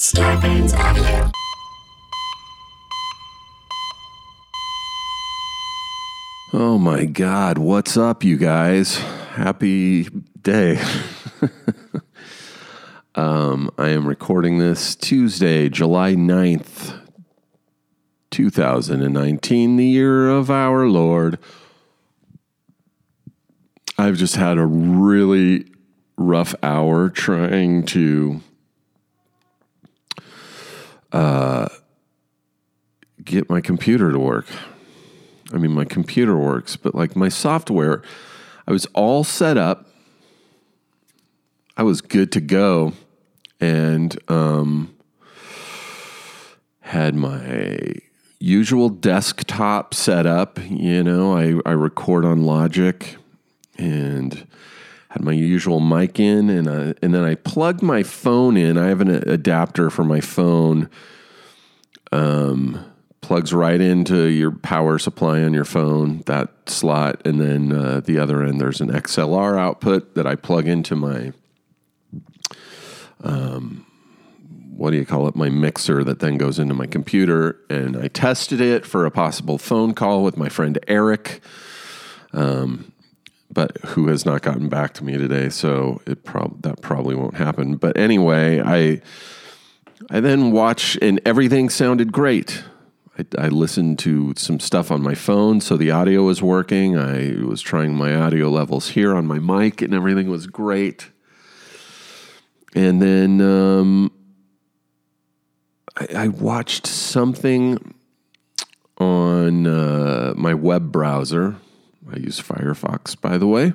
Starburns Audio. Oh my God, what's up, you guys? Happy day. um, I am recording this Tuesday, July 9th, 2019, the year of our Lord. I've just had a really rough hour trying to uh, get my computer to work. I mean, my computer works, but like my software, I was all set up. I was good to go and um, had my usual desktop set up. You know, I, I record on Logic and had my usual mic in, and, uh, and then I plugged my phone in. I have an adapter for my phone. Um, plugs right into your power supply on your phone, that slot, and then uh, the other end there's an XLR output that I plug into my um, what do you call it? My mixer that then goes into my computer, and I tested it for a possible phone call with my friend Eric, um, but who has not gotten back to me today, so it prob- that probably won't happen. But anyway, I I then watch, and everything sounded great. I, I listened to some stuff on my phone, so the audio was working. I was trying my audio levels here on my mic, and everything was great. And then um, I, I watched something on uh, my web browser. I use Firefox, by the way.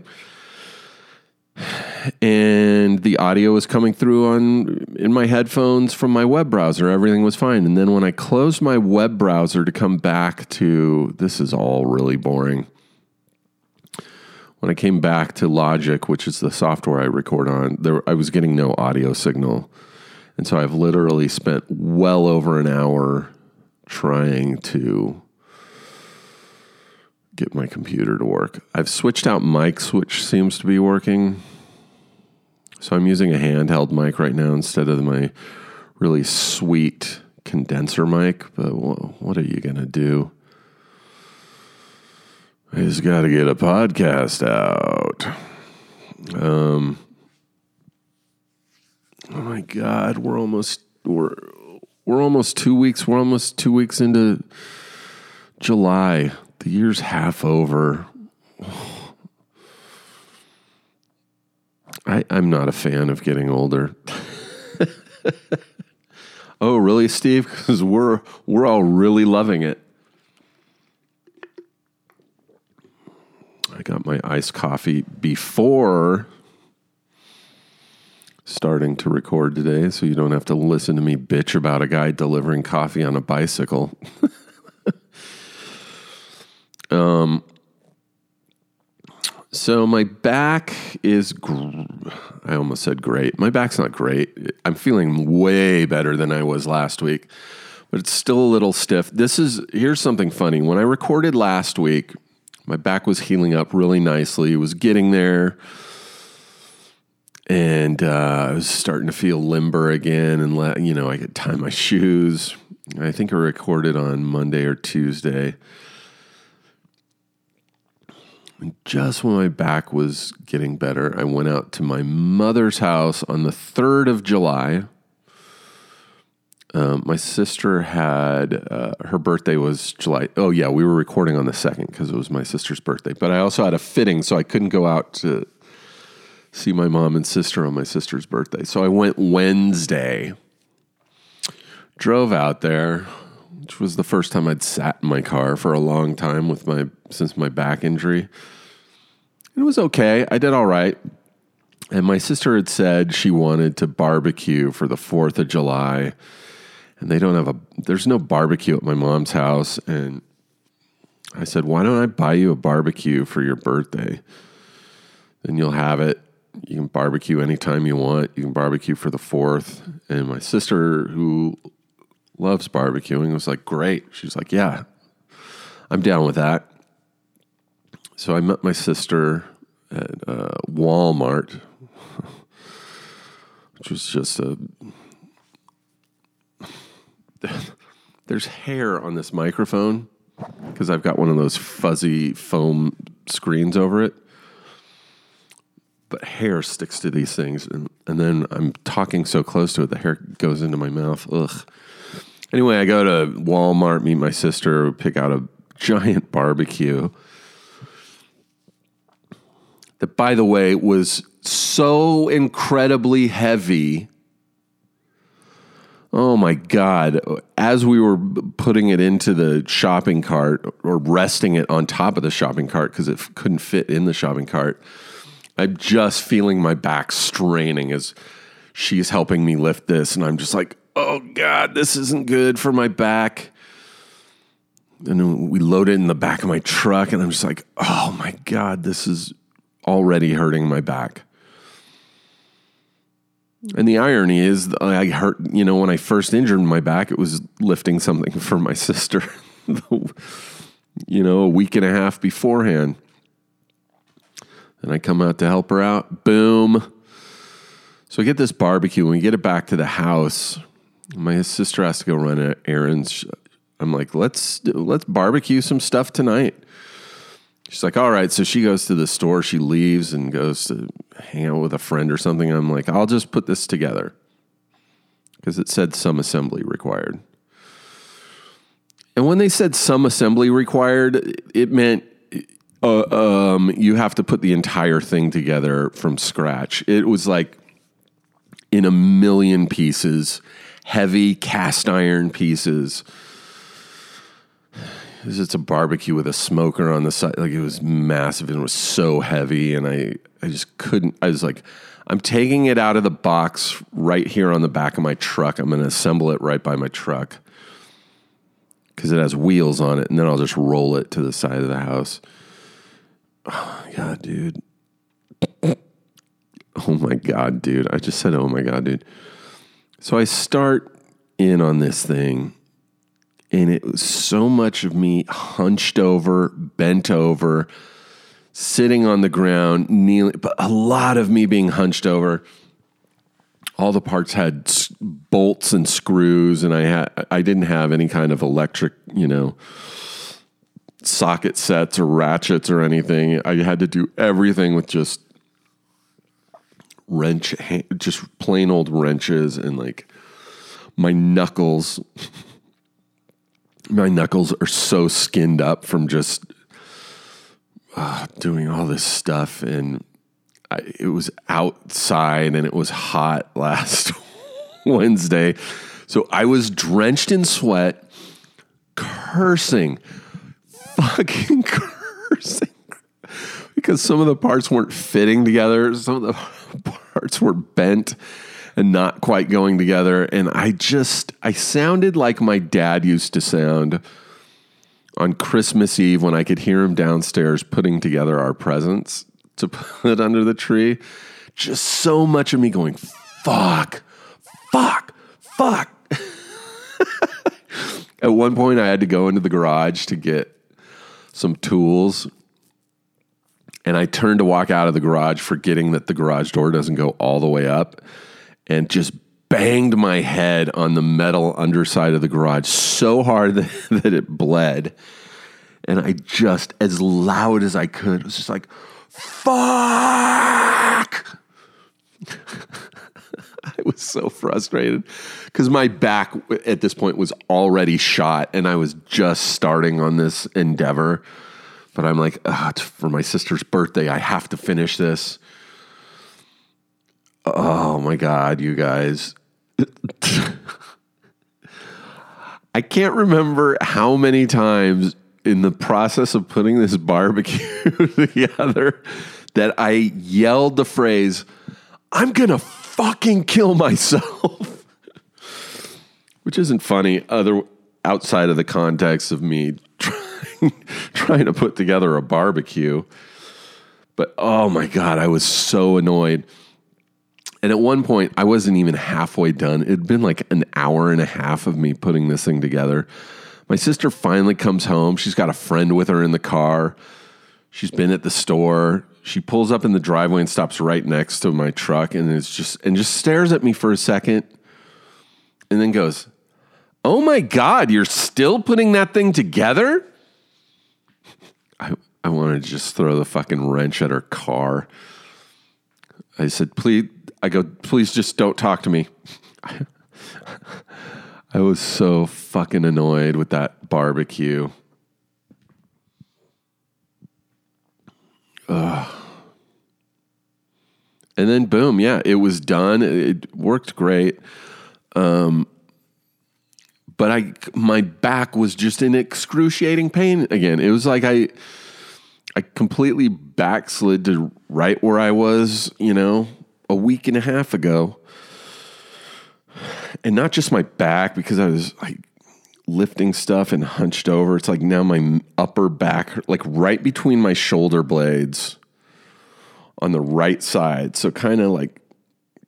And the audio was coming through on in my headphones from my web browser. Everything was fine. And then when I closed my web browser to come back to this is all really boring. When I came back to Logic, which is the software I record on, there I was getting no audio signal. And so I've literally spent well over an hour trying to get my computer to work. I've switched out mics, which seems to be working. So I'm using a handheld mic right now instead of my really sweet condenser mic. But what are you going to do? I just got to get a podcast out. Um, oh my God, we're almost we're we're almost two weeks. We're almost two weeks into July. The year's half over. I, I'm not a fan of getting older. oh, really, Steve? Because we're we're all really loving it. I got my iced coffee before starting to record today, so you don't have to listen to me bitch about a guy delivering coffee on a bicycle. um, so my back is, gr- I almost said great. My back's not great. I'm feeling way better than I was last week, but it's still a little stiff. This is, here's something funny. When I recorded last week, my back was healing up really nicely. It was getting there. And uh, I was starting to feel limber again. And, let, you know, I could tie my shoes. I think I recorded on Monday or Tuesday. Just when my back was getting better, I went out to my mother's house on the 3rd of July. Um, my sister had uh, her birthday was July. Oh yeah, we were recording on the second because it was my sister's birthday. But I also had a fitting, so I couldn't go out to see my mom and sister on my sister's birthday. So I went Wednesday. Drove out there, which was the first time I'd sat in my car for a long time with my since my back injury. It was okay. I did all right. And my sister had said she wanted to barbecue for the 4th of July and they don't have a there's no barbecue at my mom's house and I said, "Why don't I buy you a barbecue for your birthday? Then you'll have it. You can barbecue anytime you want. You can barbecue for the 4th." And my sister who loves barbecuing It was like, "Great." She's like, "Yeah. I'm down with that." So I met my sister at uh, Walmart, which was just a there's hair on this microphone because I've got one of those fuzzy foam screens over it. But hair sticks to these things, and, and then I'm talking so close to it, the hair goes into my mouth. Ugh. Anyway, I go to Walmart, meet my sister, pick out a giant barbecue. That, by the way, was so incredibly heavy Oh my God. As we were putting it into the shopping cart or resting it on top of the shopping cart because it couldn't fit in the shopping cart, I'm just feeling my back straining as she's helping me lift this. And I'm just like, oh God, this isn't good for my back. And we load it in the back of my truck, and I'm just like, oh my God, this is already hurting my back. And the irony is, I hurt, you know, when I first injured my back, it was lifting something for my sister, you know, a week and a half beforehand. And I come out to help her out. Boom. So I get this barbecue. When we get it back to the house, my sister has to go run errands. I'm like, let's let's barbecue some stuff tonight. She's like, all right. So she goes to the store. She leaves and goes to hang out with a friend or something. I'm like, I'll just put this together because it said some assembly required. And when they said some assembly required, it meant uh, um, you have to put the entire thing together from scratch. It was like in a million pieces, heavy cast iron pieces it's a barbecue with a smoker on the side. Like it was massive and it was so heavy, and I I just couldn't. I was like, I'm taking it out of the box right here on the back of my truck. I'm going to assemble it right by my truck because it has wheels on it, and then I'll just roll it to the side of the house. Oh my god, dude. Oh my god, dude. I just said, oh my god, dude. So I start in on this thing and it was so much of me hunched over, bent over, sitting on the ground, kneeling, but a lot of me being hunched over. All the parts had bolts and screws, and I had I didn't have any kind of electric, you know, socket sets or ratchets or anything. I had to do everything with just wrench, just plain old wrenches and like my knuckles my knuckles are so skinned up from just uh, doing all this stuff and I, it was outside and it was hot last Wednesday. So I was drenched in sweat, cursing, fucking cursing because some of the parts weren't fitting together. Some of the parts were bent and not quite going together. And I just, I sounded like my dad used to sound on Christmas Eve when I could hear him downstairs putting together our presents to put under the tree. Just so much of me going, fuck, fuck, fuck. At one point, I had to go into the garage to get some tools. And I turned to walk out of the garage, forgetting that the garage door doesn't go all the way up and just banged my head on the metal underside of the garage so hard that, that it bled. And I just, as loud as I could, was just like, fuck. I was so frustrated because my back at this point was already shot and I was just starting on this endeavor. But I'm like, it's for my sister's birthday, I have to finish this. Oh my God, you guys. I can't remember how many times in the process of putting this barbecue together that I yelled the phrase, I'm going to fucking kill myself. which isn't funny other outside of the context of me trying, to put together a barbecue. But oh my God, I was so annoyed. And at one point, I wasn't even halfway done. It'd been like an hour and a half of me putting this thing together. My sister finally comes home. She's got a friend with her in the car. She's been at the store. She pulls up in the driveway and stops right next to my truck and it's just and just stares at me for a second and then goes, "Oh my god, you're still putting that thing together?" I I wanted to just throw the fucking wrench at her car. I said, "Please I go, please just don't talk to me." I was so fucking annoyed with that barbecue. and then boom, yeah, it was done. It worked great. Um, but I, my back was just in excruciating pain again. It was like I, I completely backslid to right where I was, you know, a week and a half ago. And not just my back because I was like lifting stuff and hunched over. It's like now my upper back, like right between my shoulder blades on the right side. So kind of like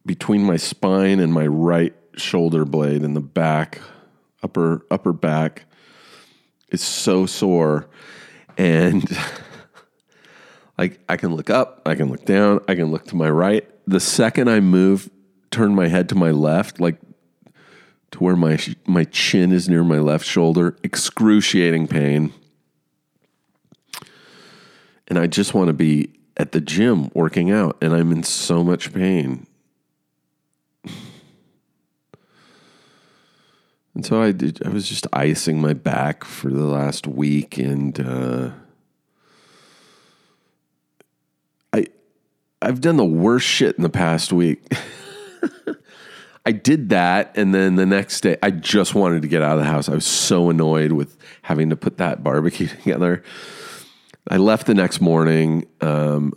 between my spine and my right shoulder blade in the back, upper upper back is so sore and like I can look up, I can look down, I can look to my right. The second I move, turn my head to my left, like to where my my chin is near my left shoulder, excruciating pain. And I just want to be at the gym working out and I'm in so much pain. And so I did, I was just icing my back for the last week and uh, I I've done the worst shit in the past week. I did that and then the next day I just wanted to get out of the house. I was so annoyed with having to put that barbecue together. I left the next morning, um,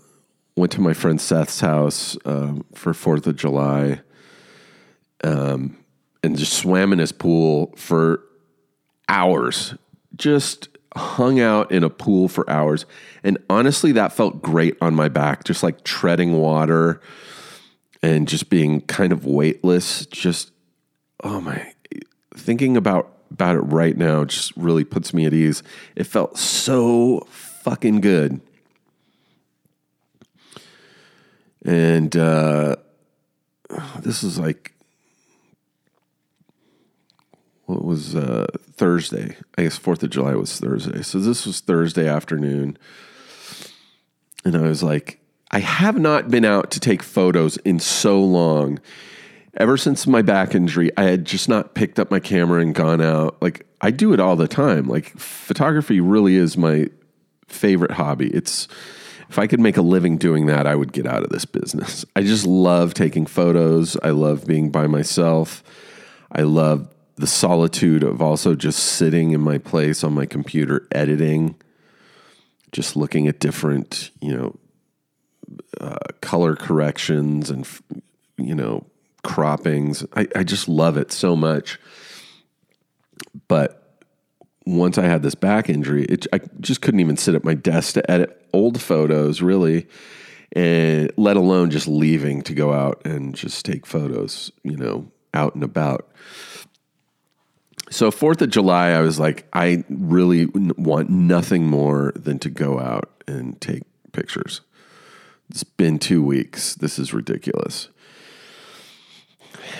went to my friend Seth's house um, for Fourth of July, um, and just swam in his pool for hours. Just hung out in a pool for hours, and honestly, that felt great on my back. Just like treading water and just being kind of weightless. Just oh my, thinking about about it right now just really puts me at ease. It felt so fucking good. And uh, this is like, what was uh, Thursday? I guess 4th of July was Thursday. So this was Thursday afternoon. And I was like, I have not been out to take photos in so long. Ever since my back injury, I had just not picked up my camera and gone out. Like, I do it all the time. Like, photography really is my favorite hobby. It's if I could make a living doing that, I would get out of this business. I just love taking photos. I love being by myself. I love the solitude of also just sitting in my place on my computer editing, just looking at different, you know, uh, color corrections and, you know, croppings. I, I just love it so much. But once I had this back injury, it, I just couldn't even sit at my desk to edit old photos, really, and let alone just leaving to go out and just take photos, you know, out and about. So, 4th of July, I was like, I really want nothing more than to go out and take pictures. It's been two weeks. This is ridiculous.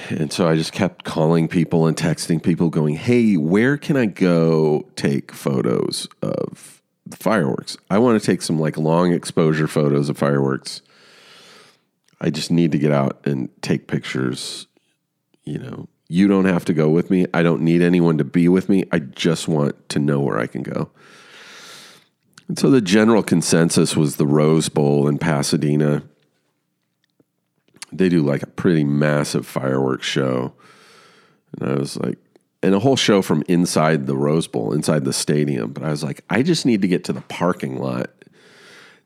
And so I just kept calling people and texting people, going, Hey, where can I go take photos of the fireworks? I want to take some like long exposure photos of fireworks. I just need to get out and take pictures. You know, you don't have to go with me. I don't need anyone to be with me. I just want to know where I can go. And so the general consensus was the Rose Bowl in Pasadena they do like a pretty massive fireworks show. And I was like, and a whole show from inside the Rose Bowl, inside the stadium. But I was like, I just need to get to the parking lot,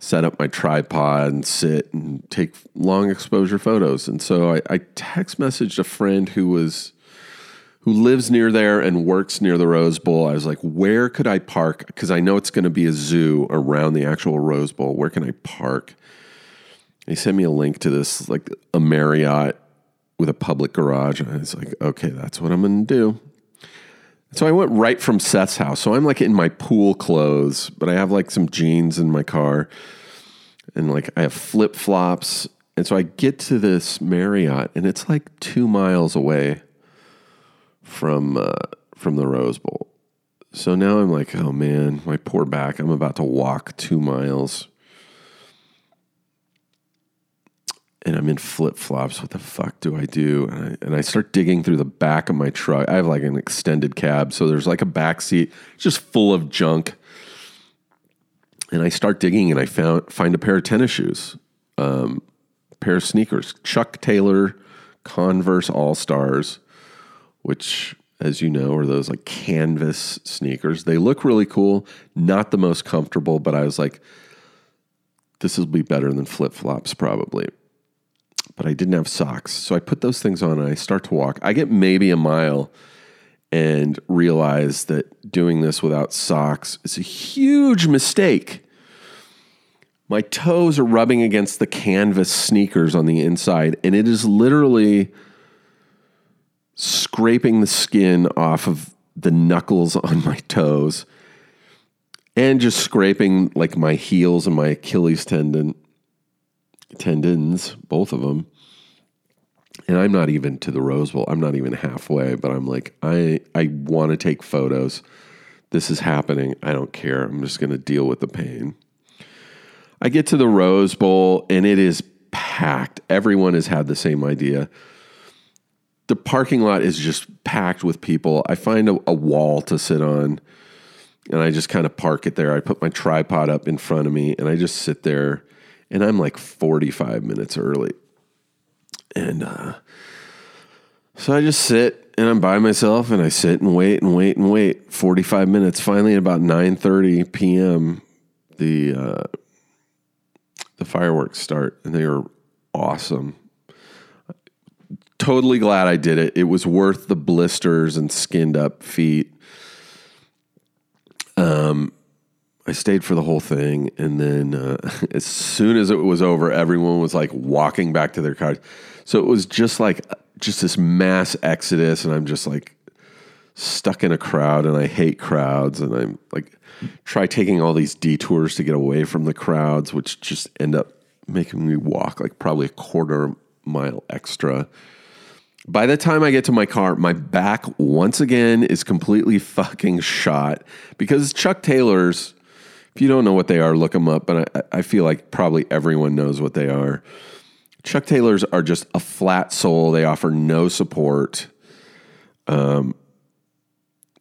set up my tripod and sit and take long exposure photos. And so I, I text messaged a friend who was who lives near there and works near the Rose Bowl. I was like, where could I park? Because I know it's going to be a zoo around the actual Rose Bowl. Where can I park? He sent me a link to this, like a Marriott with a public garage. And I was like, okay, that's what I'm going to do. So I went right from Seth's house. So I'm like in my pool clothes, but I have like some jeans in my car and like I have flip flops. And so I get to this Marriott and it's like two miles away from uh, from the Rose Bowl. So now I'm like, oh man, my poor back. I'm about to walk two miles. And I'm in flip flops. What the fuck do I do? And I, and I start digging through the back of my truck. I have like an extended cab. So there's like a back seat just full of junk. And I start digging and I found find a pair of tennis shoes, um, pair of sneakers, Chuck Taylor Converse All Stars which, as you know, are those like canvas sneakers. They look really cool, not the most comfortable, but I was like, this will be better than flip flops probably. But I didn't have socks. So I put those things on and I start to walk. I get maybe a mile and realize that doing this without socks is a huge mistake. My toes are rubbing against the canvas sneakers on the inside, and it is literally scraping the skin off of the knuckles on my toes and just scraping like my heels and my Achilles tendon tendons, both of them. And I'm not even to the Rose Bowl. I'm not even halfway, but I'm like, I I want to take photos. This is happening. I don't care. I'm just going to deal with the pain. I get to the Rose Bowl and it is packed. Everyone has had the same idea the parking lot is just packed with people. I find a, a wall to sit on and I just kind of park it there. I put my tripod up in front of me and I just sit there and I'm like 45 minutes early. And uh, so I just sit and I'm by myself and I sit and wait and wait and wait 45 minutes. Finally, at about 9:30 p.m., the uh, the fireworks start and they are awesome totally glad I did it. It was worth the blisters and skinned up feet. Um, I stayed for the whole thing, and then uh, as soon as it was over, everyone was like walking back to their cars. So it was just like just this mass exodus, and I'm just like stuck in a crowd, and I hate crowds, and I'm like try taking all these detours to get away from the crowds, which just end up making me walk like probably a quarter mile extra by the time I get to my car, my back once again is completely fucking shot because Chuck Taylor's, if you don't know what they are, look them up. But I, I feel like probably everyone knows what they are. Chuck Taylors are just a flat sole. They offer no support. Um,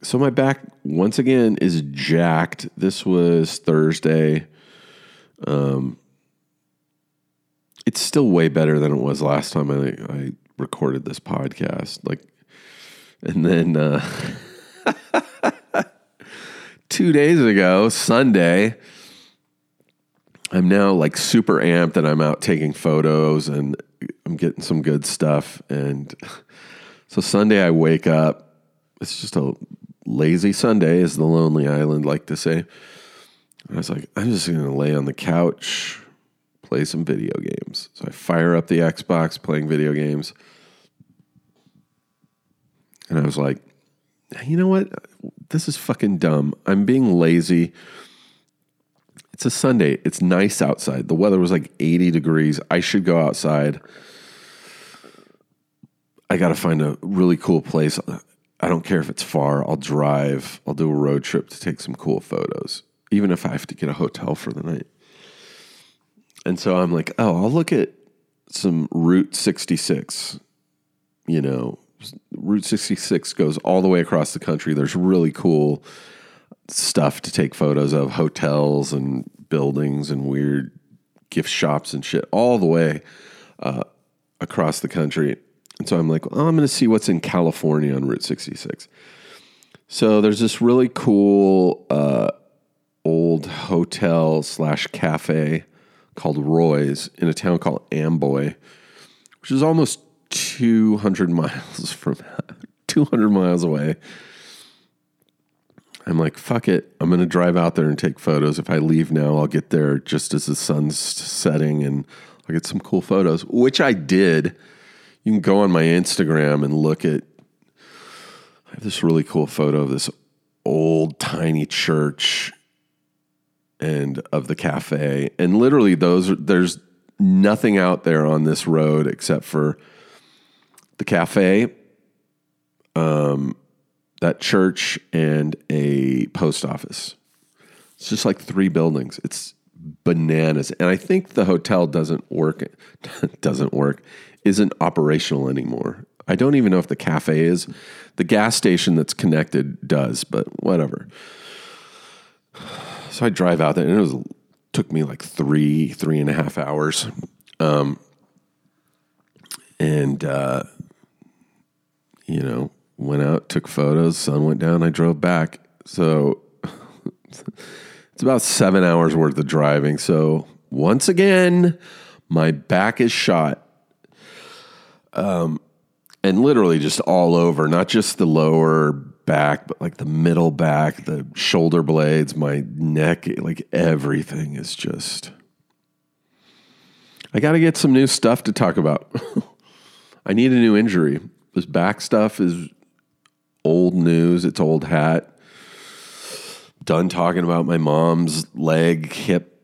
so my back once again is jacked. This was Thursday. Um, it's still way better than it was last time I, I recorded this podcast. Like, and then uh, two days ago, Sunday, I'm now like super amped and I'm out taking photos and I'm getting some good stuff. And so Sunday, I wake up. It's just a lazy Sunday, as the Lonely Island like to say. I was like, I'm just going to lay on the couch play some video games. So I fire up the Xbox playing video games. And I was like, you know what? This is fucking dumb. I'm being lazy. It's a Sunday. It's nice outside. The weather was like 80 degrees. I should go outside. I got to find a really cool place. I don't care if it's far. I'll drive. I'll do a road trip to take some cool photos, even if I have to get a hotel for the night. And so I'm like, oh, I'll look at some Route 66. You know, Route 66 goes all the way across the country. There's really cool stuff to take photos of hotels and buildings and weird gift shops and shit all the way uh, across the country. And so I'm like, I'm going to see what's in California on Route 66. So there's this really cool uh, old hotel slash cafe called Roy's in a town called Amboy, which is almost 200 miles from 200 miles away. I'm like, fuck it. I'm going to drive out there and take photos. If I leave now, I'll get there just as the sun's setting and I'll get some cool photos, which I did. You can go on my Instagram and look at. I have this really cool photo of this old tiny church and of the cafe. And literally, those there's nothing out there on this road except for the cafe, um, that church, and a post office. It's just like three buildings. It's bananas. And I think the hotel doesn't work doesn't work, isn't operational anymore. I don't even know if the cafe is. The gas station that's connected does, but whatever. So I drive out there and it was took me like three, three and a half hours. Um, and uh, you know, went out, took photos, sun went down, I drove back. So it's about seven hours worth of driving. So once again, my back is shot. Um, and literally just all over, not just the lower back, but like the middle back, the shoulder blades, my neck, like everything is just. I got to get some new stuff to talk about. I need a new injury. This back stuff is old news, it's old hat. Done talking about my mom's leg, hip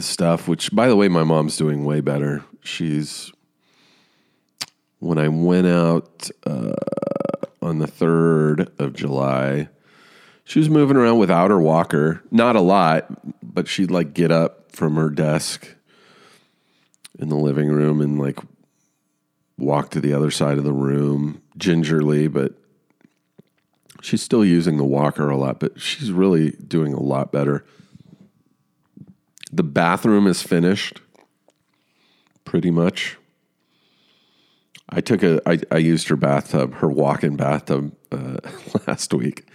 stuff, which, by the way, my mom's doing way better. She's when I went out uh, on the 3rd of July, she was moving around without her walker. Not a lot, but she'd like get up from her desk in the living room and like walk to the other side of the room gingerly, but she's still using the walker a lot, but she's really doing a lot better. The bathroom is finished pretty much. I took a, I, I used her bathtub, her walk-in bathtub uh, last week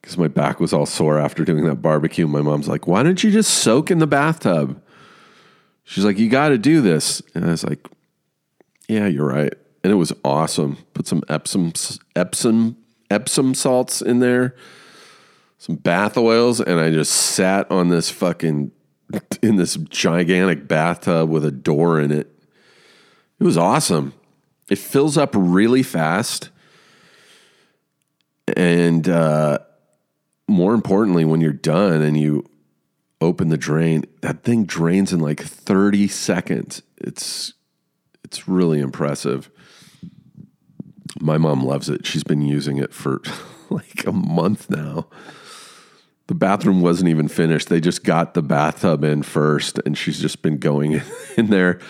because my back was all sore after doing that barbecue. My mom's like, "Why don't you just soak in the bathtub?" She's like, "You got to do this," and I was like, "Yeah, you're right." And it was awesome. Put some Epsom Epsom Epsom salts in there, some bath oils, and I just sat on this fucking in this gigantic bathtub with a door in it. It was awesome. It fills up really fast. And uh, more importantly, when you're done and you open the drain, that thing drains in like 30 seconds. It's it's really impressive. My mom loves it. She's been using it for like a month now. The bathroom wasn't even finished. They just got the bathtub in first, and she's just been going in there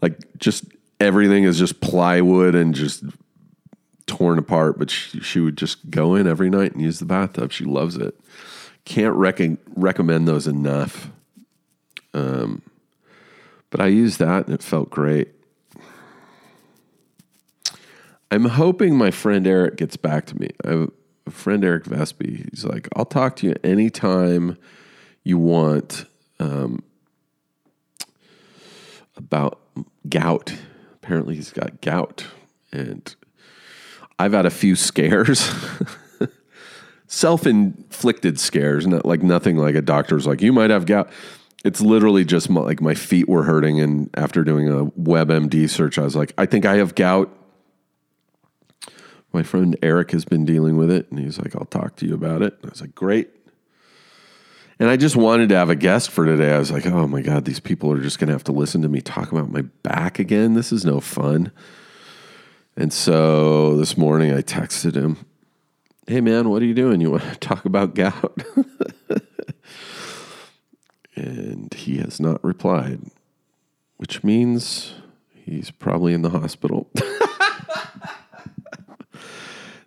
like just everything is just plywood and just torn apart. But she, she would just go in every night and use the bathtub. She loves it. Can't rec- recommend those enough. Um, but I used that and it felt great. I'm hoping my friend Eric gets back to me. I have a friend, Eric Vespi. He's like, I'll talk to you anytime you want um, about gout. Apparently, he's got gout. And I've had a few scares, self inflicted scares, not like nothing like a doctor's like, you might have gout. It's literally just my, like my feet were hurting. And after doing a WebMD search, I was like, I think I have gout my friend Eric has been dealing with it, and he's like, I'll talk to you about it. And I was like, great. And I just wanted to have a guest for today. I was like, oh my God, these people are just going to have to listen to me talk about my back again. This is no fun. And so this morning I texted him, hey man, what are you doing? You want to talk about gout? and he has not replied, which means he's probably in the hospital.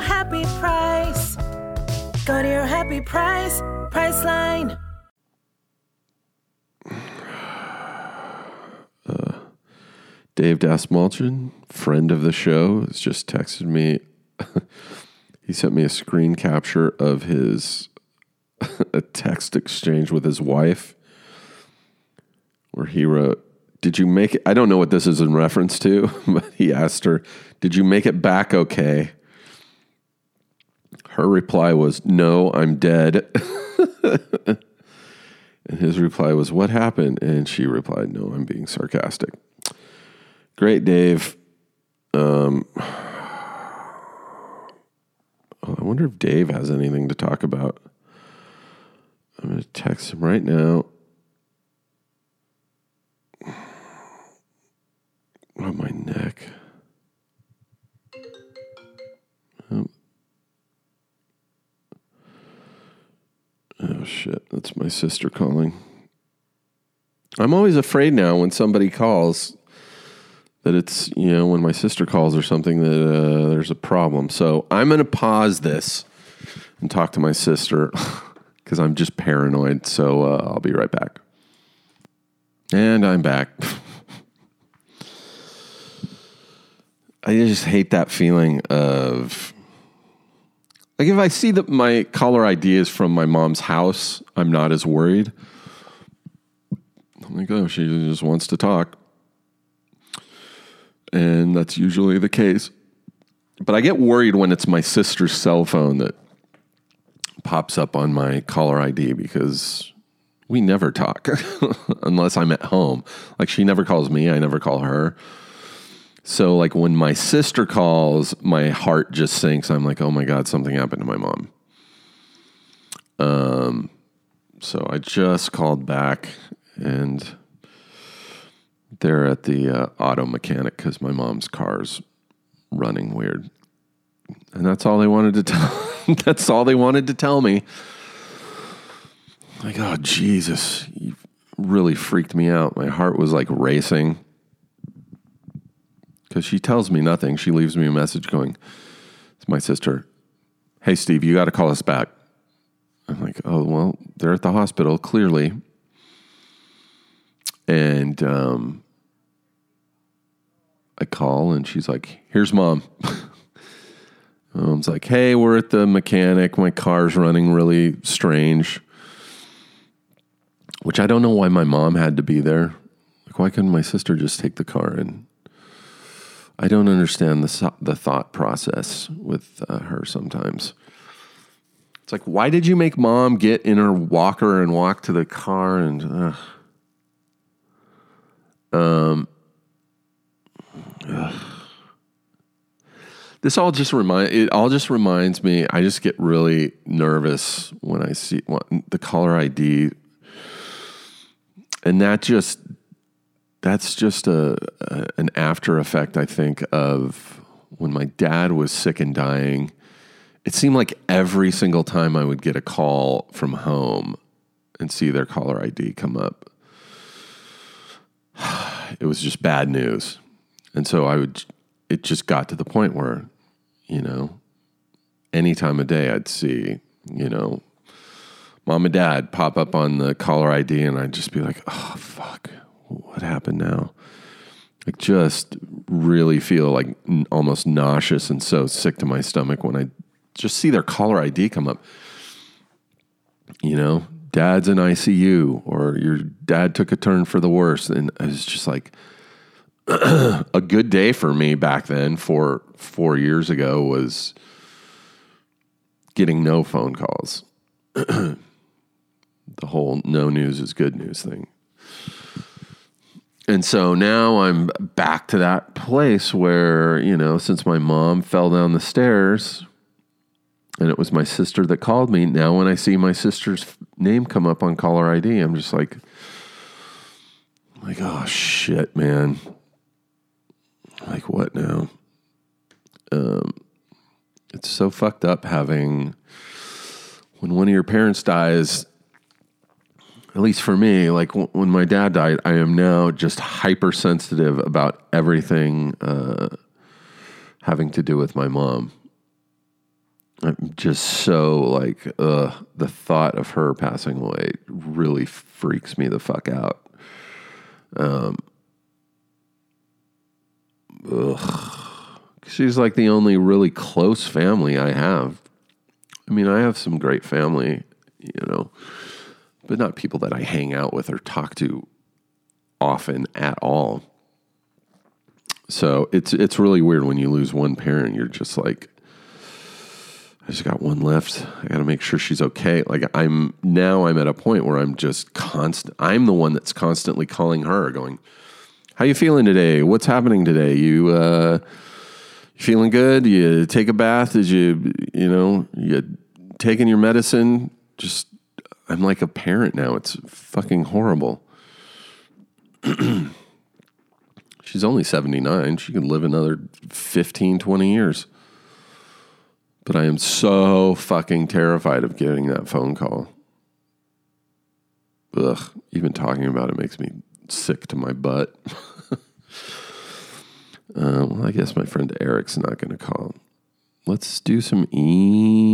happy price. Go to your happy price, Priceline. Dave Dasmalchin, friend of the show, has just texted me. he sent me a screen capture of his a text exchange with his wife where he wrote, Did you make it? I don't know what this is in reference to, but he asked her, Did you make it back okay? Her reply was, No, I'm dead. and his reply was, What happened? And she replied, No, I'm being sarcastic. Great, Dave. Um, oh, I wonder if Dave has anything to talk about. I'm going to text him right now. Oh, my neck. Oh, shit. That's my sister calling. I'm always afraid now when somebody calls that it's, you know, when my sister calls or something that uh, there's a problem. So I'm going to pause this and talk to my sister because I'm just paranoid. So uh, I'll be right back. And I'm back. I just hate that feeling of like if I see that my caller ID is from my mom's house, I'm not as worried. I'm like, oh, she just wants to talk. And that's usually the case. But I get worried when it's my sister's cell phone that pops up on my caller ID because we never talk unless I'm at home. Like she never calls me, I never call her. So like when my sister calls, my heart just sinks. I'm like, "Oh my god, something happened to my mom." Um so I just called back and they're at the uh, auto mechanic cuz my mom's car's running weird. And that's all they wanted to tell that's all they wanted to tell me. Like, oh Jesus, you really freaked me out. My heart was like racing because she tells me nothing. She leaves me a message going, It's my sister. Hey, Steve, you got to call us back. I'm like, Oh, well, they're at the hospital, clearly. And um, I call, and she's like, Here's mom. Mom's like, Hey, we're at the mechanic. My car's running really strange. Which I don't know why my mom had to be there. Like, why couldn't my sister just take the car and I don't understand the the thought process with uh, her sometimes. It's like, why did you make mom get in her walker and walk to the car? And uh, um, this all just remind it all just reminds me. I just get really nervous when I see the caller ID, and that just that's just a, a, an after effect, I think, of when my dad was sick and dying. It seemed like every single time I would get a call from home and see their caller ID come up, it was just bad news. And so I would, it just got to the point where, you know, any time of day I'd see, you know, mom and dad pop up on the caller ID and I'd just be like, oh, fuck what happened now? Like, just really feel like almost nauseous and so sick to my stomach when I just see their caller ID come up. You know, dad's in ICU or your dad took a turn for the worse. And it was just like a good day for me back then, four, four years ago, was getting no phone calls. the whole no news is good news thing. And so now I'm back to that place where, you know, since my mom fell down the stairs and it was my sister that called me, now when I see my sister's name come up on caller ID, I'm just like, like, oh shit, man. Like, what now? Um, it's so fucked up having, when one of your parents dies, at least for me, like w- when my dad died, I am now just hypersensitive about everything uh, having to do with my mom. I'm just so like, uh, the thought of her passing away really freaks me the fuck out. Um, ugh. She's like the only really close family I have. I mean, I have some great family, you know, but not people that I hang out with or talk to often at all. So it's it's really weird when you lose one parent. You're just like, I just got one left. I got to make sure she's okay. Like I'm now, I'm at a point where I'm just constant. I'm the one that's constantly calling her, going, "How you feeling today? What's happening today? You uh, you feeling good? You take a bath? Did you you know you taking your medicine? Just I'm like a parent now. It's fucking horrible." She's only 79. She could live another 15, 20 years. But I am so fucking terrified of getting that phone call. Ugh, even talking about it makes me sick to my butt. uh, well, I guess my friend Eric's not going to call. Let's do some emails.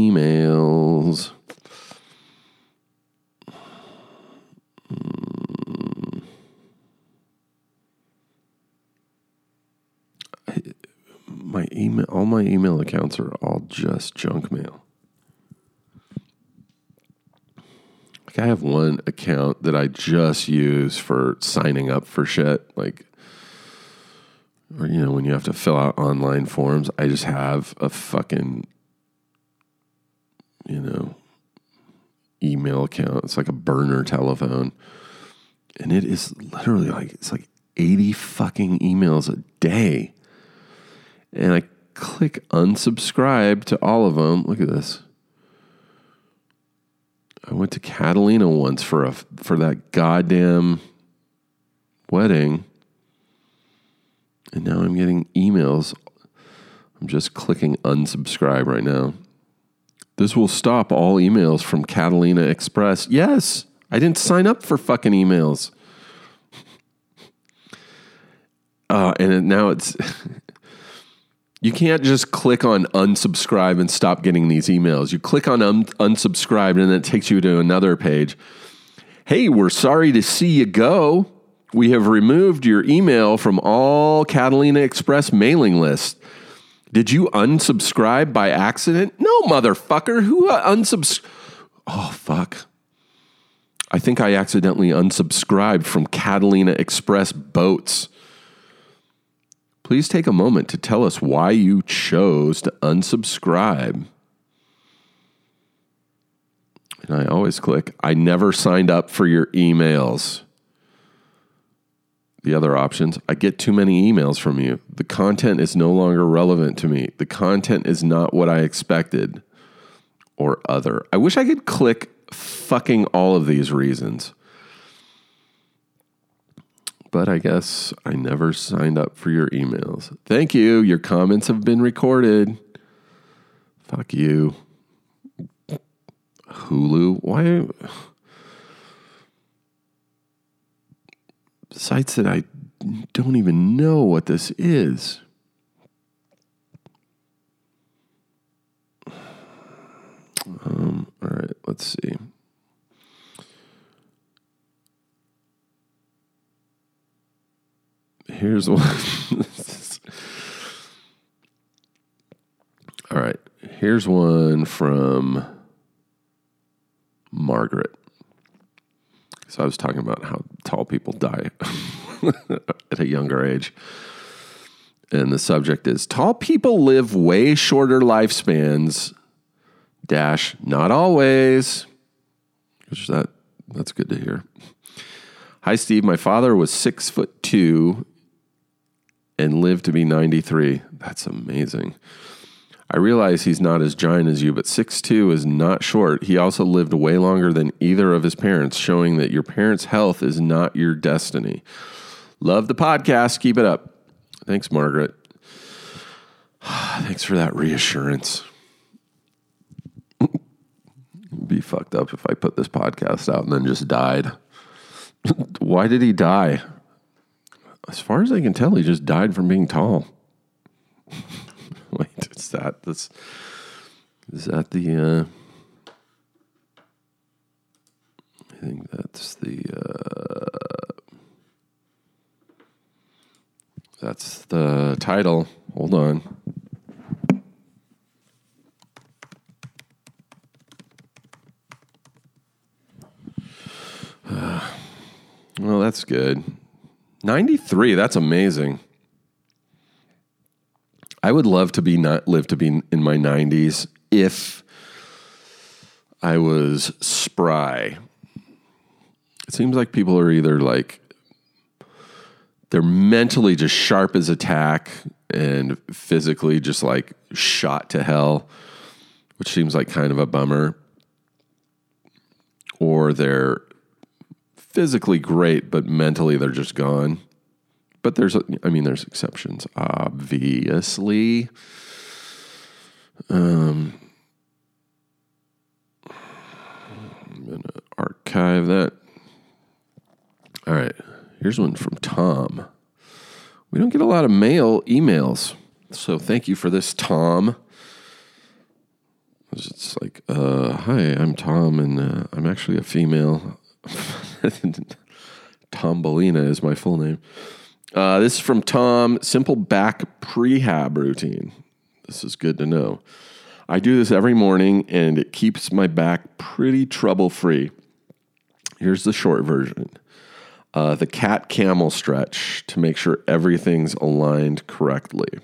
My email all my email accounts are all just junk mail. Like I have one account that I just use for signing up for shit, like or you know when you have to fill out online forms, I just have a fucking you know email account. It's like a burner telephone. And it is literally like it's like 80 fucking emails a day and I click unsubscribe to all of them. Look at this. I went to Catalina once for a for that goddamn wedding, and now I'm getting emails. I'm just clicking unsubscribe right now. This will stop all emails from Catalina Express. Yes, I didn't sign up for fucking emails. Uh, and now it's You can't just click on unsubscribe and stop getting these emails. You click on un- unsubscribe and then it takes you to another page. Hey, we're sorry to see you go. We have removed your email from all Catalina Express mailing lists. Did you unsubscribe by accident? No, motherfucker. Who uh, unsubscribed? Oh, fuck. I think I accidentally unsubscribed from Catalina Express boats. Please take a moment to tell us why you chose to unsubscribe. And I always click, I never signed up for your emails. The other options, I get too many emails from you. The content is no longer relevant to me. The content is not what I expected. Or other. I wish I could click fucking all of these reasons. But I guess I never signed up for your emails. Thank you. Your comments have been recorded. Fuck you. Hulu. Why? Sites that I don't even know what this is. Um, all right, let's see. Here's one. all right, here's one from Margaret. So I was talking about how tall people die at a younger age. And the subject is tall people live way shorter lifespans. Dash, not always. Which that that's good to hear. Hi Steve, my father was six foot two and lived to be 93. That's amazing. I realize he's not as giant as you, but 6'2 is not short. He also lived way longer than either of his parents, showing that your parents' health is not your destiny. Love the podcast. Keep it up. Thanks, Margaret. Thanks for that reassurance. Be fucked up if I put this podcast out and then just died. Why did he die? As far as I can tell, he just died from being tall. Wait, it's that. That's Is that the? Uh, I think that's the. Uh, that's the title. Hold on. well, that's good. 93, that's amazing. I would love to be not live to be in my 90s if I was spry. It seems like people are either like they're mentally just sharp as a tack and physically just like shot to hell, which seems like kind of a bummer. Or they're physically great, but mentally they're just gone. But there's, I mean, there's exceptions, obviously. Um, I'm going to archive that. All right. Here's one from Tom. We don't get a lot of mail emails. So thank you for this, Tom. It's like, uh, hi, I'm Tom, and uh, I'm actually a female. Tombolina is my full name. Uh, this is from Tom. Simple back prehab routine. This is good to know. I do this every morning, and it keeps my back pretty trouble free. Here's the short version. Uh, the cat camel stretch to make sure everything's aligned correctly.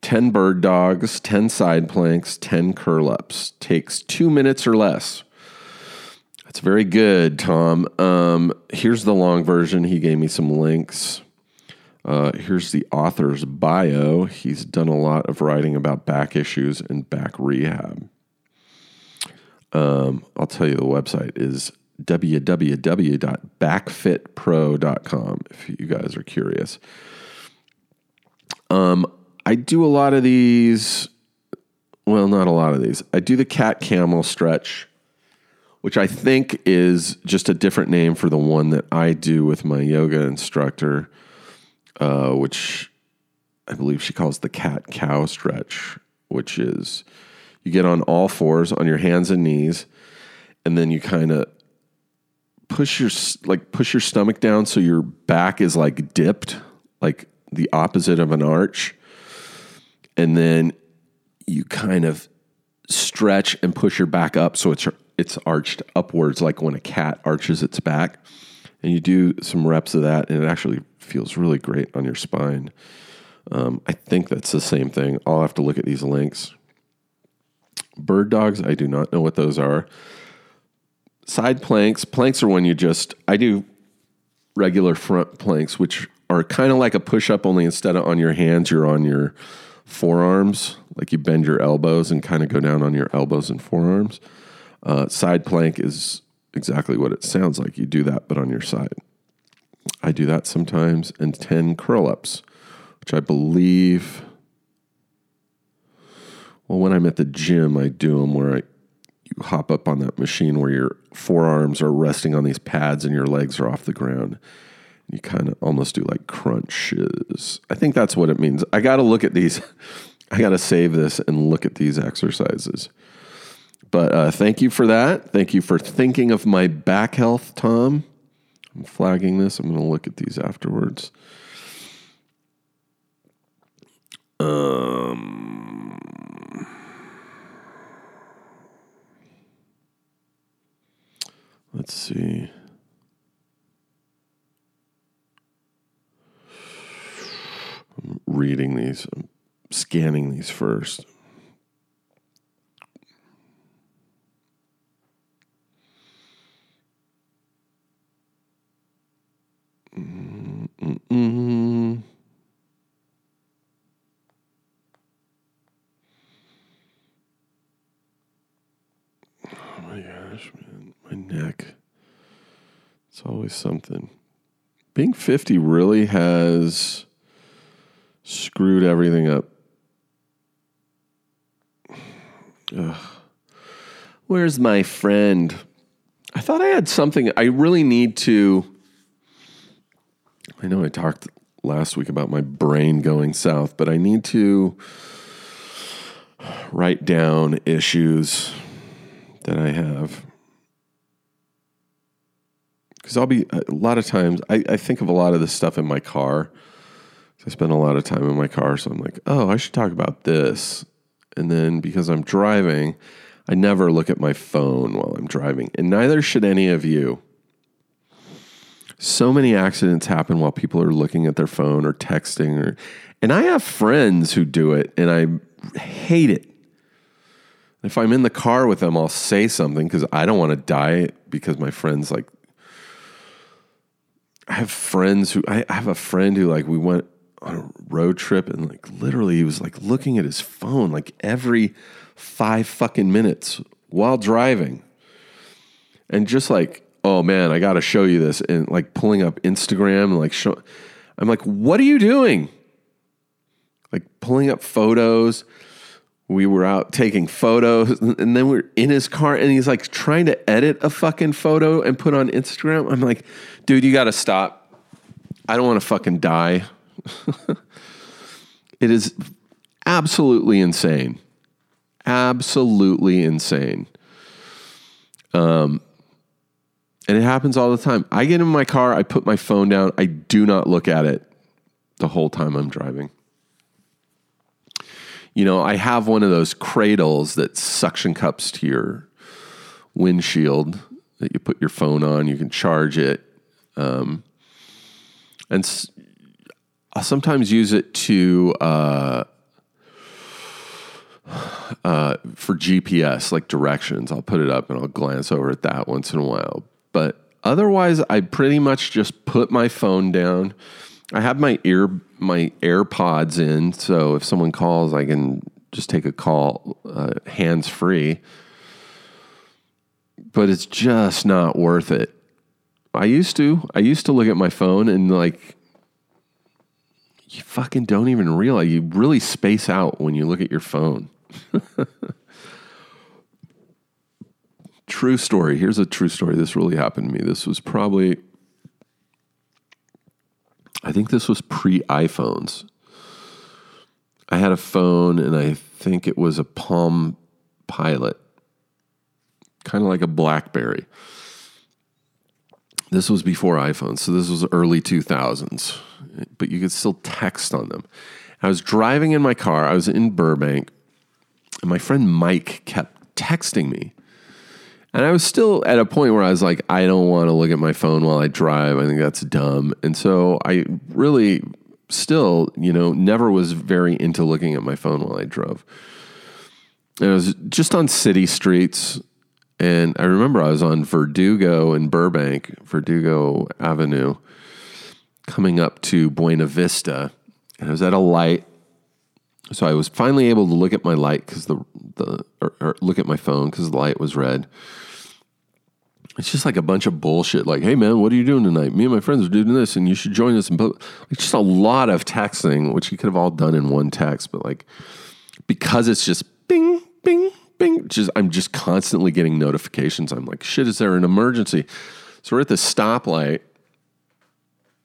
10 bird dogs, 10 side planks, 10 curl ups. Takes two minutes or less. That's very good, Tom. Um, here's the long version. He gave me some links. Uh, here's the author's bio. He's done a lot of writing about back issues and back rehab. Um, I'll tell you the website is www.backfitpro.com if you guys are curious. Um, I do a lot of these. Well, not a lot of these. I do the cat camel stretch, which I think is just a different name for the one that I do with my yoga instructor, uh, which I believe she calls the cat cow stretch, which is you get on all fours on your hands and knees, and then you kind of push your like push your stomach down so your back is like dipped, like the opposite of an arch, and then you kind of stretch and push your back up so it's it's arched upwards like when a cat arches its back. And you do some reps of that, and it actually feels really great on your spine. Um, I think that's the same thing. I'll have to look at these links. Bird dogs, I do not know what those are. Side planks, planks are when you just, I do regular front planks, which are kind of like a push up, only instead of on your hands, you're on your forearms. Like you bend your elbows and kind of go down on your elbows and forearms. Uh, side plank is exactly what it sounds like. You do that, but on your side. I do that sometimes, and 10 curl ups, which I believe, well, when I'm at the gym, I do them where I, you hop up on that machine where your forearms are resting on these pads and your legs are off the ground. You kind of almost do like crunches. I think that's what it means. I got to look at these. I got to save this and look at these exercises. But uh, thank you for that. Thank you for thinking of my back health, Tom. I'm flagging this. I'm going to look at these afterwards. Um, let's see. I'm reading these, I'm scanning these first. Mm-mm. Oh my gosh, man. My neck. It's always something. Being 50 really has screwed everything up. Ugh. Where's my friend? I thought I had something. I really need to. I know I talked last week about my brain going south, but I need to write down issues that I have. Because I'll be, uh, a lot of times, I, I think of a lot of this stuff in my car. I spend a lot of time in my car, so I'm like, oh, I should talk about this. And then because I'm driving, I never look at my phone while I'm driving, and neither should any of you. So many accidents happen while people are looking at their phone or texting or and I have friends who do it and I hate it. If I'm in the car with them, I'll say something because I don't want to die because my friends like I have friends who I, I have a friend who like we went on a road trip and like literally he was like looking at his phone like every five fucking minutes while driving. And just like, oh man, I got to show you this. And like pulling up Instagram and like, show, I'm like, what are you doing? Like pulling up photos. We were out taking photos and then we're in his car and he's like trying to edit a fucking photo and put on Instagram. I'm like, dude, you got to stop. I don't want to fucking die. it is absolutely insane absolutely insane. Um, and it happens all the time. I get in my car, I put my phone down, I do not look at it the whole time I'm driving. You know, I have one of those cradles that suction cups to your windshield that you put your phone on, you can charge it. Um, and s- I'll sometimes use it to uh, uh, for GPS, like directions. I'll put it up and I'll glance over at that once in a while. But otherwise, I pretty much just put my phone down. I have my ear, my AirPods in, so if someone calls, I can just take a call uh, hands free. But it's just not worth it. I used to. I used to look at my phone and like you fucking don't even realize you really space out when you look at your phone. true story. Here's a true story. This really happened to me. This was probably, I think this was pre iPhones. I had a phone and I think it was a Palm Pilot, kind of like a Blackberry. This was before iPhones, so this was early 2000s, but you could still text on them. I was driving in my car, I was in Burbank, and my friend Mike kept texting me. And I was still at a point where I was like, I don't want to look at my phone while I drive. I think that's dumb. And so I really still, you know, never was very into looking at my phone while I drove. And I was just on city streets. And I remember I was on Verdugo in Burbank, Verdugo Avenue, coming up to Buena Vista. And I was at a light so I was finally able to look at my light because the the or, or look at my phone because the light was red. It's just like a bunch of bullshit. Like, hey man, what are you doing tonight? Me and my friends are doing this, and you should join us. And like just a lot of texting, which you could have all done in one text, but like because it's just bing, bing, bing. Just I'm just constantly getting notifications. I'm like, shit, is there an emergency? So we're at the stoplight,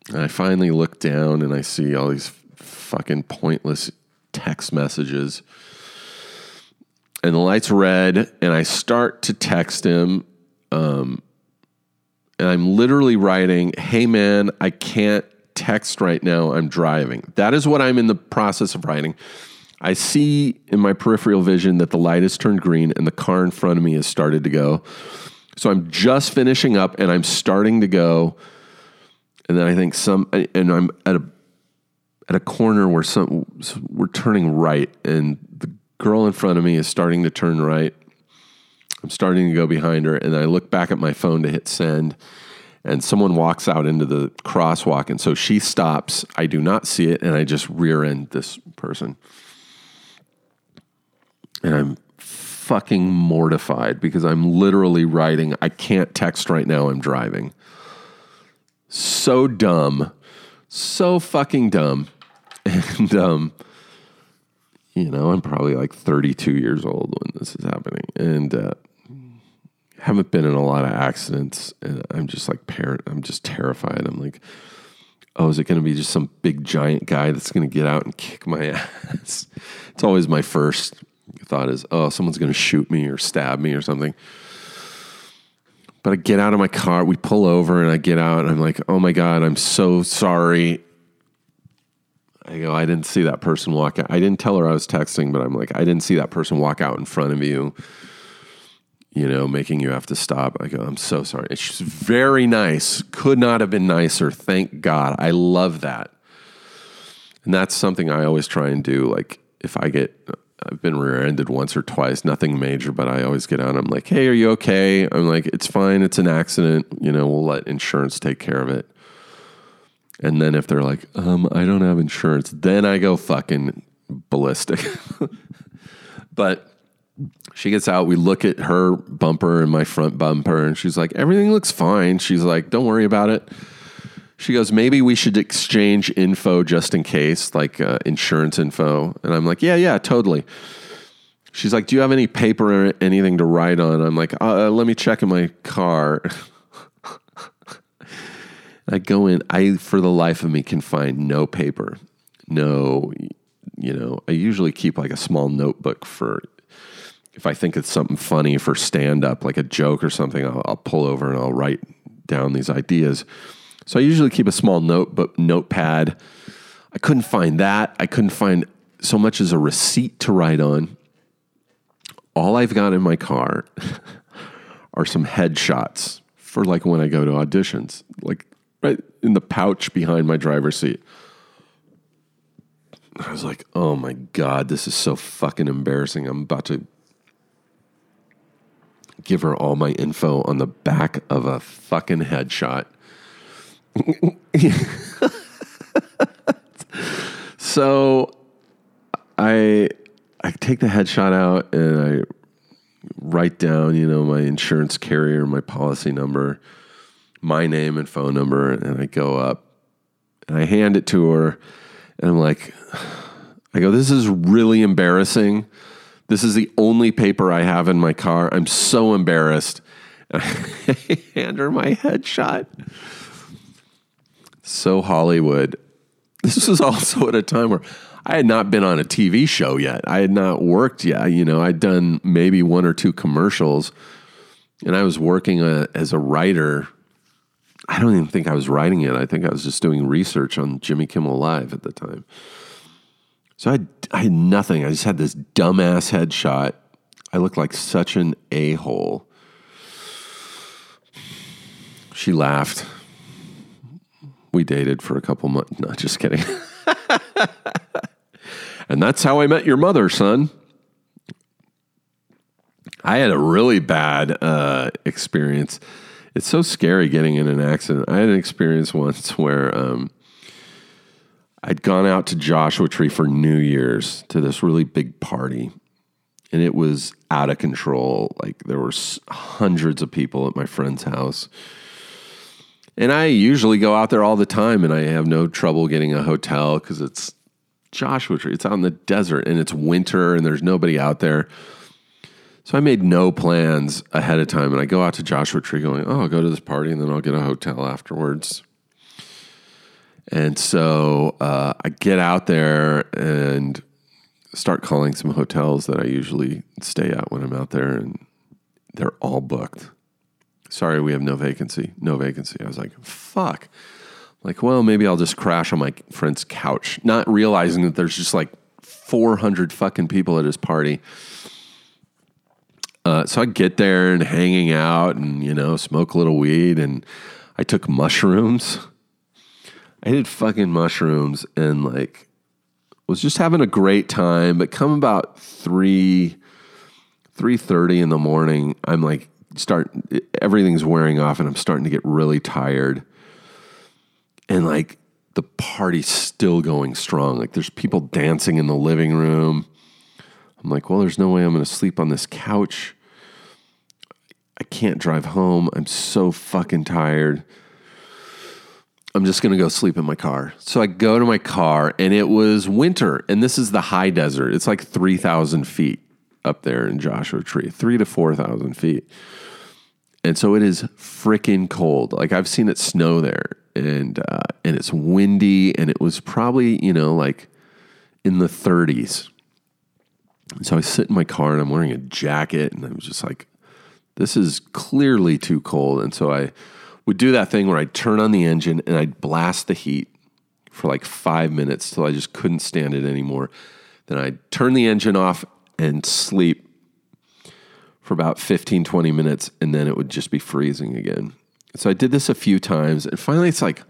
and I finally look down and I see all these fucking pointless text messages. And the light's red, and I start to text him. Um, and I'm literally writing, Hey man, I can't text right now. I'm driving. That is what I'm in the process of writing. I see in my peripheral vision that the light has turned green and the car in front of me has started to go. So I'm just finishing up and I'm starting to go. And then I think some, and I'm at a at a corner where some we're turning right and the girl in front of me is starting to turn right. I'm starting to go behind her and I look back at my phone to hit send and someone walks out into the crosswalk and so she stops. I do not see it and I just rear end this person. And I'm fucking mortified because I'm literally writing I can't text right now I'm driving. So dumb. So fucking dumb. And, um, you know, I'm probably like 32 years old when this is happening. And, uh, haven't been in a lot of accidents. And I'm just like, parent, I'm just terrified. I'm like, oh, is it going to be just some big giant guy that's going to get out and kick my ass? It's always my first thought is, oh, someone's going to shoot me or stab me or something. But I get out of my car, we pull over, and I get out, and I'm like, oh my God, I'm so sorry. I go, I didn't see that person walk out. I didn't tell her I was texting, but I'm like, I didn't see that person walk out in front of you, you know, making you have to stop. I go, I'm so sorry. She's very nice. Could not have been nicer. Thank God. I love that. And that's something I always try and do. Like, if I get, I've been rear ended once or twice, nothing major, but I always get out. I'm like, hey, are you okay? I'm like, it's fine. It's an accident. You know, we'll let insurance take care of it. And then if they're like, um, I don't have insurance, then I go fucking ballistic. but she gets out. We look at her bumper and my front bumper, and she's like, everything looks fine. She's like, don't worry about it. She goes, maybe we should exchange info just in case, like uh, insurance info. And I'm like, yeah, yeah, totally. She's like, do you have any paper or anything to write on? I'm like, uh, let me check in my car. I go in, I, for the life of me, can find no paper, no, you know, I usually keep like a small notebook for if I think it's something funny for stand up, like a joke or something, I'll, I'll, pull over and I'll write down these ideas. So I usually keep a small notebook, notepad. I couldn't find that. I couldn't find so much as a receipt to write on. All I've got in my car are some headshots for like when I go to auditions, like right in the pouch behind my driver's seat. I was like, oh my God, this is so fucking embarrassing. I'm about to give her all my info on the back of a fucking headshot. so I I take the headshot out and I write down, you know, my insurance carrier, my policy number, my name and phone number, and I go up and I hand it to her, and I'm like, I go, this is really embarrassing. This is the only paper I have in my car. I'm so embarrassed. And I hand her my headshot. So Hollywood. This was also at a time where I had not been on a TV show yet. I had not worked yet. You know, I'd done maybe one or two commercials, and I was working a, uh, as a writer. I don't even think I was writing it. I think I was just doing research on Jimmy Kimmel Live at the time. So I, I had nothing. I just had this dumbass headshot. I looked like such an a hole. She laughed. We dated for a couple months. No, just kidding. and that's how I met your mother, son. I had a really bad uh, experience. It's so scary getting in an accident. I had an experience once where um, I'd gone out to Joshua Tree for New Year's to this really big party, and it was out of control. Like there were hundreds of people at my friend's house. And I usually go out there all the time and I have no trouble getting a hotel because it's Joshua Tree. It's out in the desert and it's winter and there's nobody out there. So I made no plans ahead of time and I go out to Joshua Tree going, oh, I'll go to this party and then I'll get a hotel afterwards. And so uh, I get out there and start calling some hotels that I usually stay at when I'm out there, and they're all booked. Sorry, we have no vacancy. No vacancy. I was like, fuck. Like, well, maybe I'll just crash on my friend's couch, not realizing that there's just like 400 fucking people at his party. Uh, so I get there and hanging out and, you know, smoke a little weed. And I took mushrooms I did fucking mushrooms and like was just having a great time. But come about three three thirty in the morning, I'm like start everything's wearing off and I'm starting to get really tired. And like the party's still going strong. Like there's people dancing in the living room. I'm like, well, there's no way I'm going to sleep on this couch. I can't drive home. I'm so fucking tired. I'm just going to go sleep in my car. So I go to my car and it was winter. And this is the high desert. It's like 3,000 feet up there in Joshua Tree, three to 4,000 feet. And so it is freaking cold. Like I've seen it snow there and, uh, and it's windy and it was probably, you know, like in the 30s. So I sit in my car and I'm wearing a jacket and I was just like, this is clearly too cold. And so I would do that thing where I'd turn on the engine and I'd blast the heat for like five minutes till I just couldn't stand it anymore. Then I'd turn the engine off and sleep for about 15, 20 minutes, and then it would just be freezing again. So I did this a few times, and finally it's like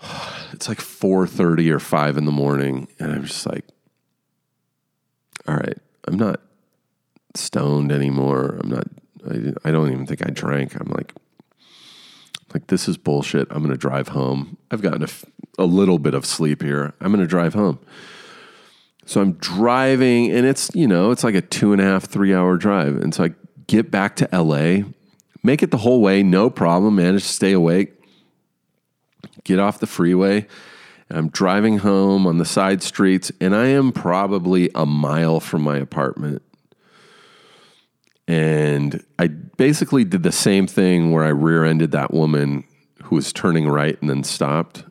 it's like 4:30 or 5 in the morning, and I'm just like, all right, I'm not stoned anymore. I'm not I, I don't even think I drank. I'm like like this is bullshit. I'm to drive home. I've gotten a, a little bit of sleep here. I'm to drive home. So I'm driving, and it's you know it's like a two and a half, three hour drive, and so I get back to LA, make it the whole way, no problem. Manage to stay awake. Get off the freeway. I'm driving home on the side streets, and I am probably a mile from my apartment. And I basically did the same thing where I rear ended that woman who was turning right and then stopped.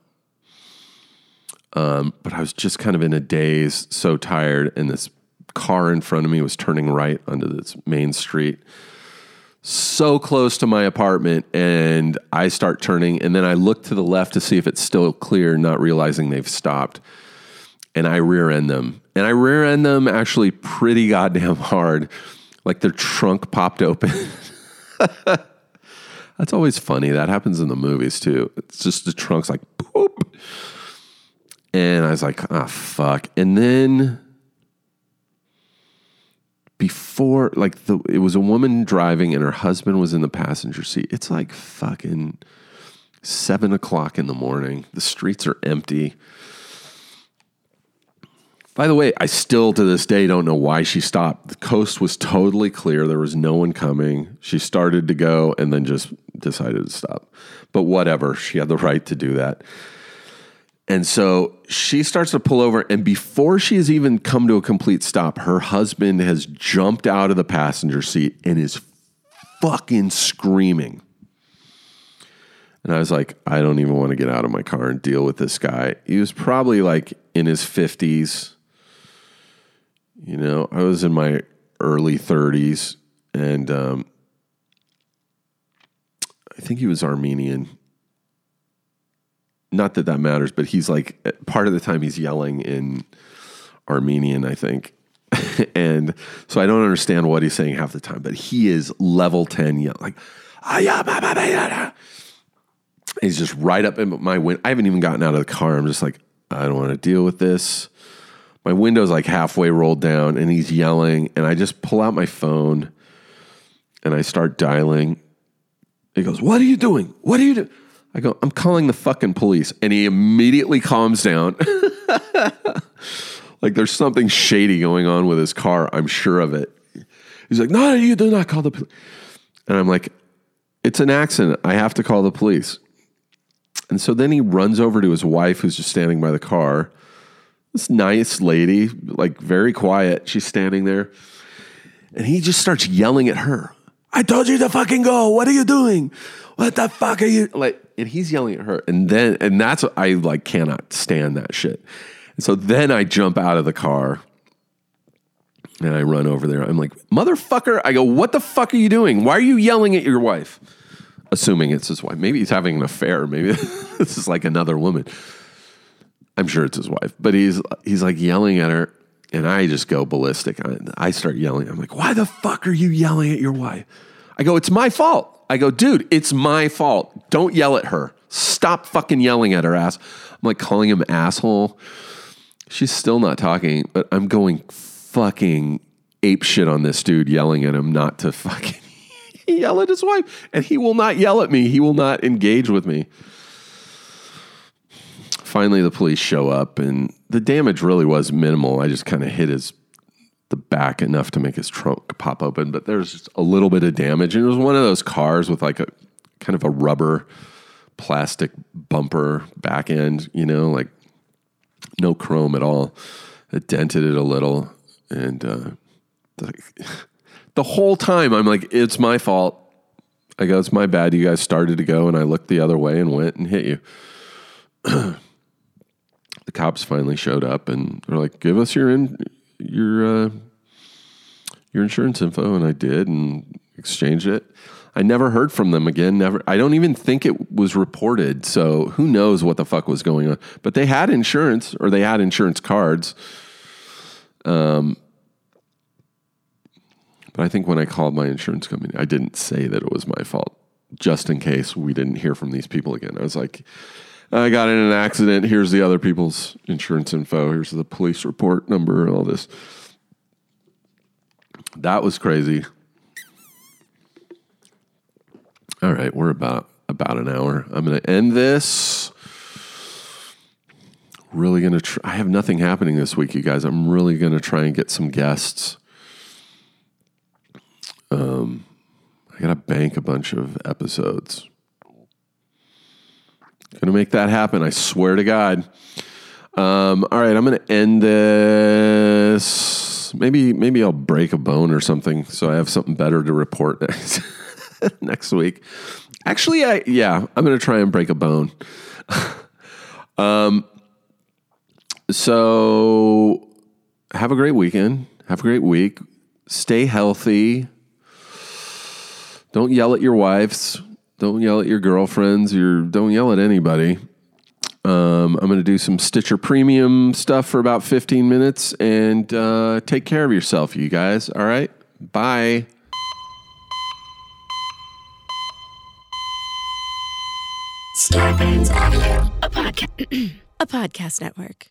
Um, but I was just kind of in a daze, so tired, and this car in front of me was turning right onto this main street, so close to my apartment. And I start turning, and then I look to the left to see if it's still clear, not realizing they've stopped. And I rear end them. And I rear end them actually pretty goddamn hard. Like their trunk popped open. That's always funny. That happens in the movies too. It's just the trunk's like poop. And I was like, ah, fuck. And then before, like, the it was a woman driving and her husband was in the passenger seat. It's like fucking seven o'clock in the morning. The streets are empty. By the way, I still to this day don't know why she stopped. The coast was totally clear. There was no one coming. She started to go and then just decided to stop. But whatever, she had the right to do that. And so she starts to pull over, and before she has even come to a complete stop, her husband has jumped out of the passenger seat and is fucking screaming. And I was like, I don't even want to get out of my car and deal with this guy. He was probably like in his 50s. You know, I was in my early 30s, and um, I think he was Armenian not that that matters, but he's like part of the time he's yelling in Armenian, I think. and so I don't understand what he's saying half the time, but he is level 10 yelling like, he's just right up in my window. I haven't even gotten out of the car. I'm just like, I don't want to deal with this. My window's like halfway rolled down and he's yelling. And I just pull out my phone and I start dialing. He goes, What are you doing? What are you doing? I go, I'm calling the fucking police. And he immediately calms down. like there's something shady going on with his car. I'm sure of it. He's like, No, you do not call the police. And I'm like, It's an accident. I have to call the police. And so then he runs over to his wife, who's just standing by the car. This nice lady, like very quiet. She's standing there. And he just starts yelling at her. I told you to fucking go. What are you doing? What the fuck are you like? And he's yelling at her. And then, and that's what I like cannot stand that shit. And so then I jump out of the car and I run over there. I'm like, motherfucker. I go, what the fuck are you doing? Why are you yelling at your wife? Assuming it's his wife. Maybe he's having an affair. Maybe this is like another woman. I'm sure it's his wife, but he's he's like yelling at her, and I just go ballistic. I, I start yelling. I'm like, "Why the fuck are you yelling at your wife?" I go, "It's my fault." I go, "Dude, it's my fault. Don't yell at her. Stop fucking yelling at her ass." I'm like calling him asshole. She's still not talking, but I'm going fucking ape shit on this dude, yelling at him not to fucking yell at his wife, and he will not yell at me. He will not engage with me finally the police show up and the damage really was minimal. I just kind of hit his the back enough to make his trunk pop open, but there's just a little bit of damage. And it was one of those cars with like a kind of a rubber plastic bumper back end, you know, like no chrome at all. It dented it a little. And uh, the, the whole time I'm like, it's my fault. I go, it's my bad. You guys started to go, and I looked the other way and went and hit you. the cops finally showed up and they're like, "Give us your in, your uh, your insurance info, and I did, and exchanged it. I never heard from them again. Never. I don't even think it was reported. So who knows what the fuck was going on? But they had insurance, or they had insurance cards. Um, but I think when I called my insurance company, I didn't say that it was my fault, just in case we didn't hear from these people again. I was like, I got in an accident. Here's the other people's insurance info. Here's the police report number and all this. That was crazy. All right, we're about about an hour. I'm going to end this. Really going to try. I have nothing happening this week, you guys. I'm really going to try and get some guests. Um, I got to bank a bunch of episodes. Gonna make that happen. I swear to God. Um, all right, I'm gonna end this. Maybe maybe I'll break a bone or something, so I have something better to report next next week. Actually, I yeah, I'm gonna try and break a bone. um, so have a great weekend. Have a great week. Stay healthy. Don't yell at your wives. Don't yell at your girlfriends. Your don't yell at anybody. Um, I'm going to do some Stitcher Premium stuff for about 15 minutes and uh, take care of yourself, you guys. All right. Bye. Audio. A podcast, a podcast network.